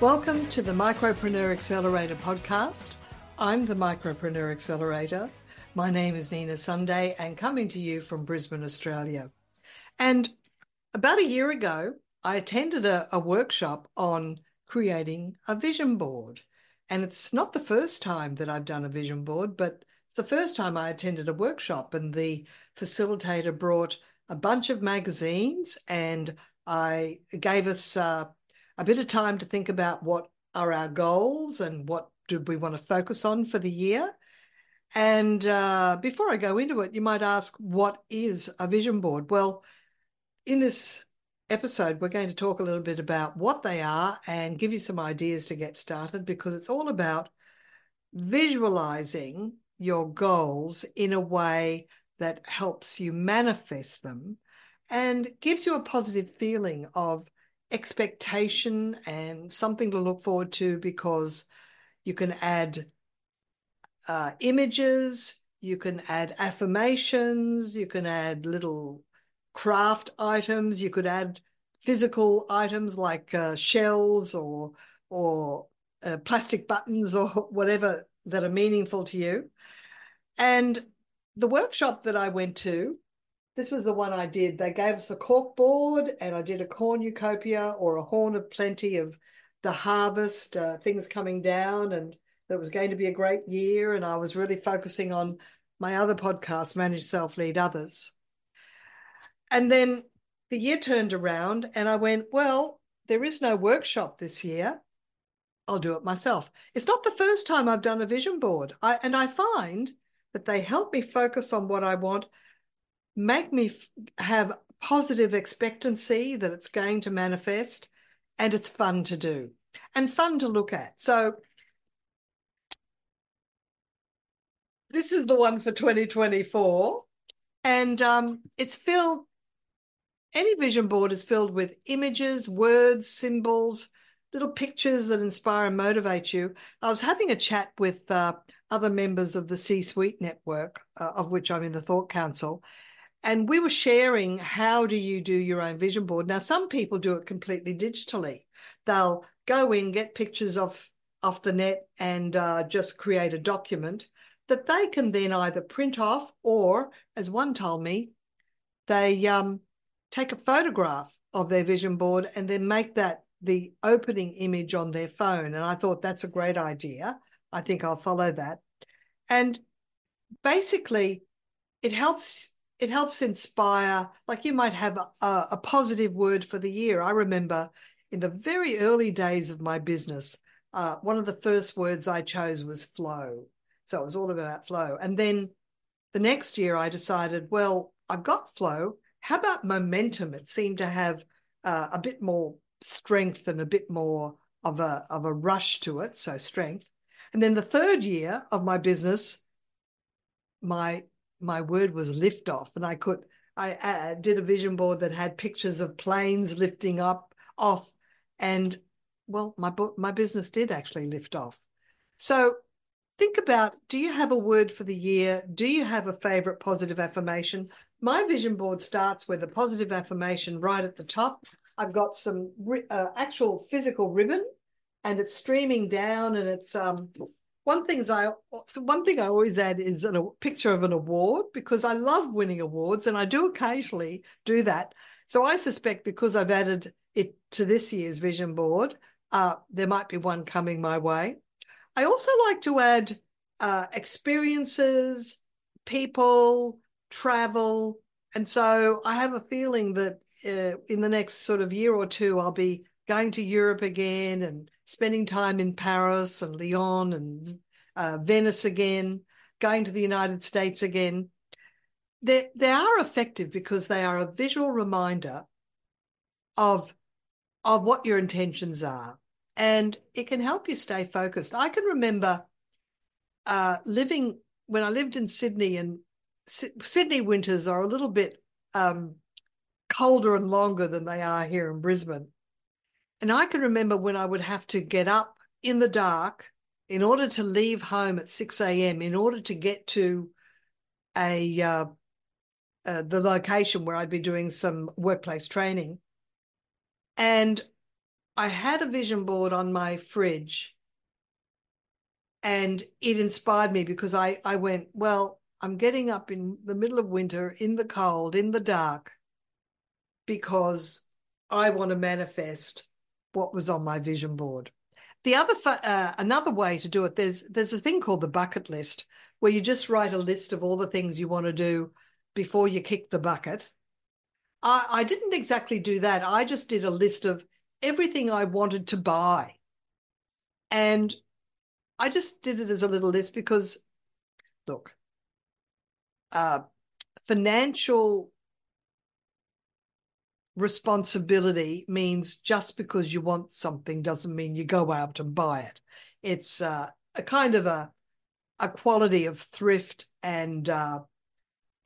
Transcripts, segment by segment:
Welcome to the Micropreneur Accelerator podcast. I'm the Micropreneur Accelerator. My name is Nina Sunday and coming to you from Brisbane, Australia. And about a year ago, I attended a, a workshop on creating a vision board. And it's not the first time that I've done a vision board, but the first time I attended a workshop and the facilitator brought a bunch of magazines and I gave us uh, a bit of time to think about what are our goals and what do we want to focus on for the year. And uh, before I go into it, you might ask, what is a vision board? Well, in this episode, we're going to talk a little bit about what they are and give you some ideas to get started because it's all about visualizing your goals in a way that helps you manifest them and gives you a positive feeling of expectation and something to look forward to because you can add uh, images, you can add affirmations, you can add little craft items, you could add physical items like uh, shells or or uh, plastic buttons or whatever that are meaningful to you. And the workshop that I went to this was the one I did. They gave us a cork board, and I did a cornucopia or a horn of plenty of the harvest, uh, things coming down, and that was going to be a great year. And I was really focusing on my other podcast, Manage Self Lead Others. And then the year turned around, and I went, Well, there is no workshop this year. I'll do it myself. It's not the first time I've done a vision board. I, and I find that they help me focus on what I want make me have positive expectancy that it's going to manifest and it's fun to do and fun to look at. So this is the one for 2024 and um, it's filled any vision board is filled with images words symbols little pictures that inspire and motivate you i was having a chat with uh, other members of the c suite network uh, of which i'm in the thought council and we were sharing how do you do your own vision board? Now some people do it completely digitally. They'll go in get pictures off off the net and uh, just create a document that they can then either print off or as one told me they um, take a photograph of their vision board and then make that the opening image on their phone. And i thought that's a great idea. I think i'll follow that. And basically it helps it helps inspire like you might have a, a, positive word for the year. I remember in the very early days of my business uh, one of the first words i chose was flow. So it was all about flow. And then the next year i decided well i've got flow. How about momentum? It seemed to have uh, a bit more strength and a bit more of a of a rush to it so strength. And then the third year of my business my my word was lift off, and I could I uh, did a vision board that had pictures of planes lifting up off, and well, my my business did actually lift off. So think about: Do you have a word for the year? Do you have a favorite positive affirmation? My vision board starts with a positive affirmation right at the top. I've got some uh, actual physical ribbon, and it's streaming down, and it's um, one thing is I one thing I always add is a picture of an award because I love winning awards and I do occasionally do that. So I suspect because I've added it to this year's vision board, uh, there might be one coming my way. I also like to add uh, experiences, people, travel, and so I have a feeling that uh, in the next sort of year or two, I'll be going to Europe again and spending time in Paris and Lyon and uh, Venice again, going to the United States again. They, they are effective because they are a visual reminder of, of what your intentions are. And it can help you stay focused. I can remember uh, living when I lived in Sydney, and S- Sydney winters are a little bit um, colder and longer than they are here in Brisbane. And I can remember when I would have to get up in the dark in order to leave home at 6 a.m., in order to get to a uh, uh, the location where I'd be doing some workplace training. And I had a vision board on my fridge and it inspired me because I, I went, well, I'm getting up in the middle of winter, in the cold, in the dark, because I want to manifest what was on my vision board. The other uh, another way to do it there's there's a thing called the bucket list where you just write a list of all the things you want to do before you kick the bucket. I, I didn't exactly do that. I just did a list of everything I wanted to buy. And I just did it as a little list because, look, uh, financial responsibility means just because you want something doesn't mean you go out and buy it. It's uh, a kind of a a quality of thrift and uh,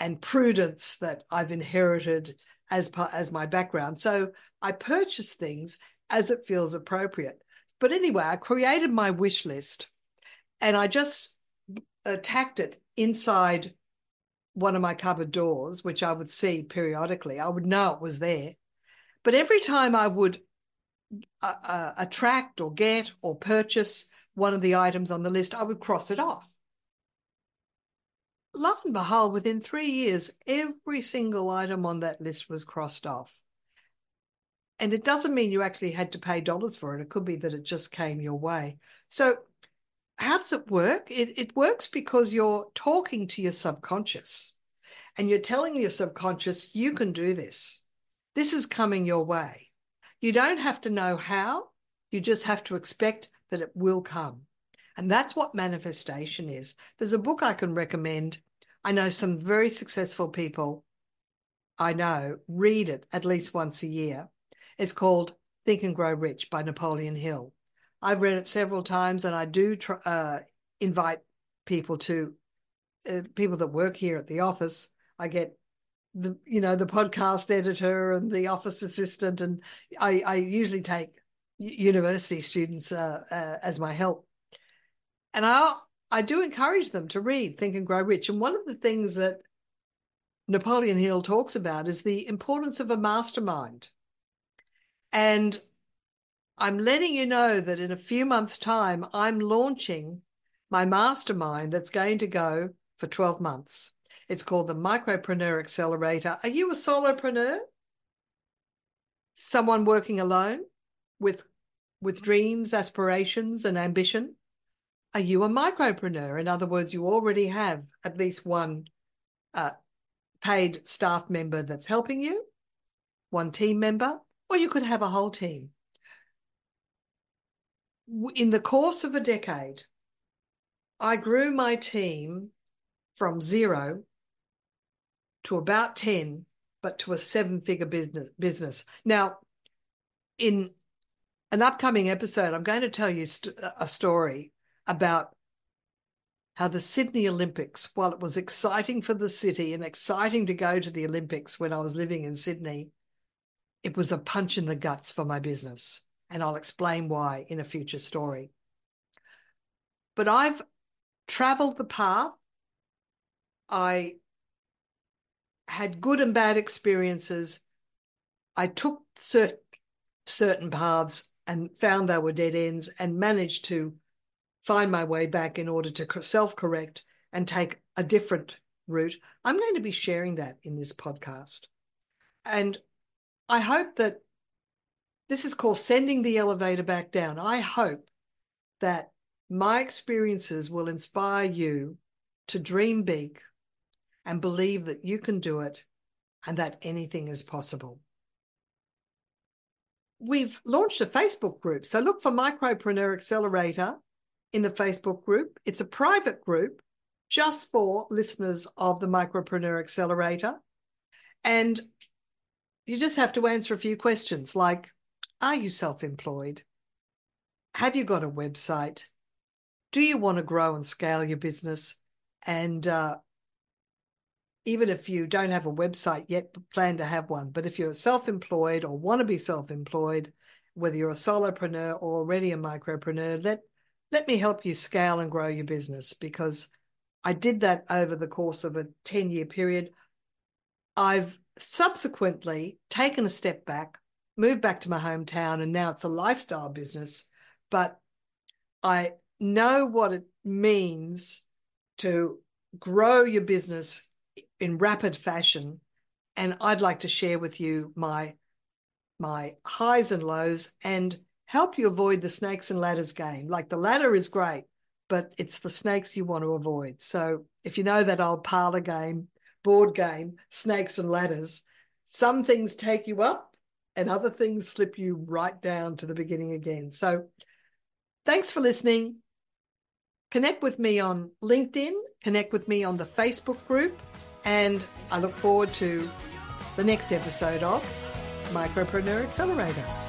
and prudence that I've inherited as part, as my background. So I purchase things as it feels appropriate. But anyway, I created my wish list, and I just attacked it inside one of my cupboard doors, which I would see periodically. I would know it was there. But every time I would uh, uh, attract or get or purchase one of the items on the list, I would cross it off. Lo and behold, within three years, every single item on that list was crossed off. And it doesn't mean you actually had to pay dollars for it. It could be that it just came your way. So how does it work? It, it works because you're talking to your subconscious and you're telling your subconscious, you can do this. This is coming your way. You don't have to know how, you just have to expect that it will come. And that's what manifestation is. There's a book I can recommend. I know some very successful people I know read it at least once a year. It's called Think and Grow Rich by Napoleon Hill. I've read it several times, and I do uh, invite people to uh, people that work here at the office. I get the you know the podcast editor and the office assistant, and I, I usually take university students uh, uh, as my help, and I I do encourage them to read Think and Grow Rich. And one of the things that Napoleon Hill talks about is the importance of a mastermind. And I'm letting you know that in a few months' time, I'm launching my mastermind that's going to go for 12 months. It's called the Micropreneur Accelerator. Are you a solopreneur? Someone working alone with, with dreams, aspirations, and ambition? Are you a micropreneur? In other words, you already have at least one uh, paid staff member that's helping you, one team member, or you could have a whole team in the course of a decade, I grew my team from zero to about 10, but to a seven figure business, business. Now, in an upcoming episode, I'm going to tell you a story about how the Sydney Olympics, while it was exciting for the city and exciting to go to the Olympics when I was living in Sydney, it was a punch in the guts for my business and I'll explain why in a future story. But I've traveled the path. I had good and bad experiences. I took certain, certain paths and found they were dead ends and managed to find my way back in order to self correct and take a different route. I'm going to be sharing that in this podcast. And I hope that this is called sending the elevator back down. I hope that my experiences will inspire you to dream big and believe that you can do it and that anything is possible. We've launched a Facebook group. So look for Micropreneur Accelerator in the Facebook group. It's a private group just for listeners of the Micropreneur Accelerator. And you just have to answer a few questions like are you self employed? Have you got a website? Do you want to grow and scale your business? And uh, even if you don't have a website yet, plan to have one. But if you're self employed or want to be self employed, whether you're a solopreneur or already a micropreneur, let, let me help you scale and grow your business because I did that over the course of a 10 year period. I've subsequently taken a step back, moved back to my hometown and now it's a lifestyle business. But I know what it means to grow your business in rapid fashion. And I'd like to share with you my my highs and lows and help you avoid the snakes and ladders game. Like the ladder is great, but it's the snakes you want to avoid. So if you know that old parlor game, board game, snakes and ladders, some things take you up and other things slip you right down to the beginning again. So thanks for listening. Connect with me on LinkedIn, connect with me on the Facebook group, and I look forward to the next episode of Micropreneur Accelerator.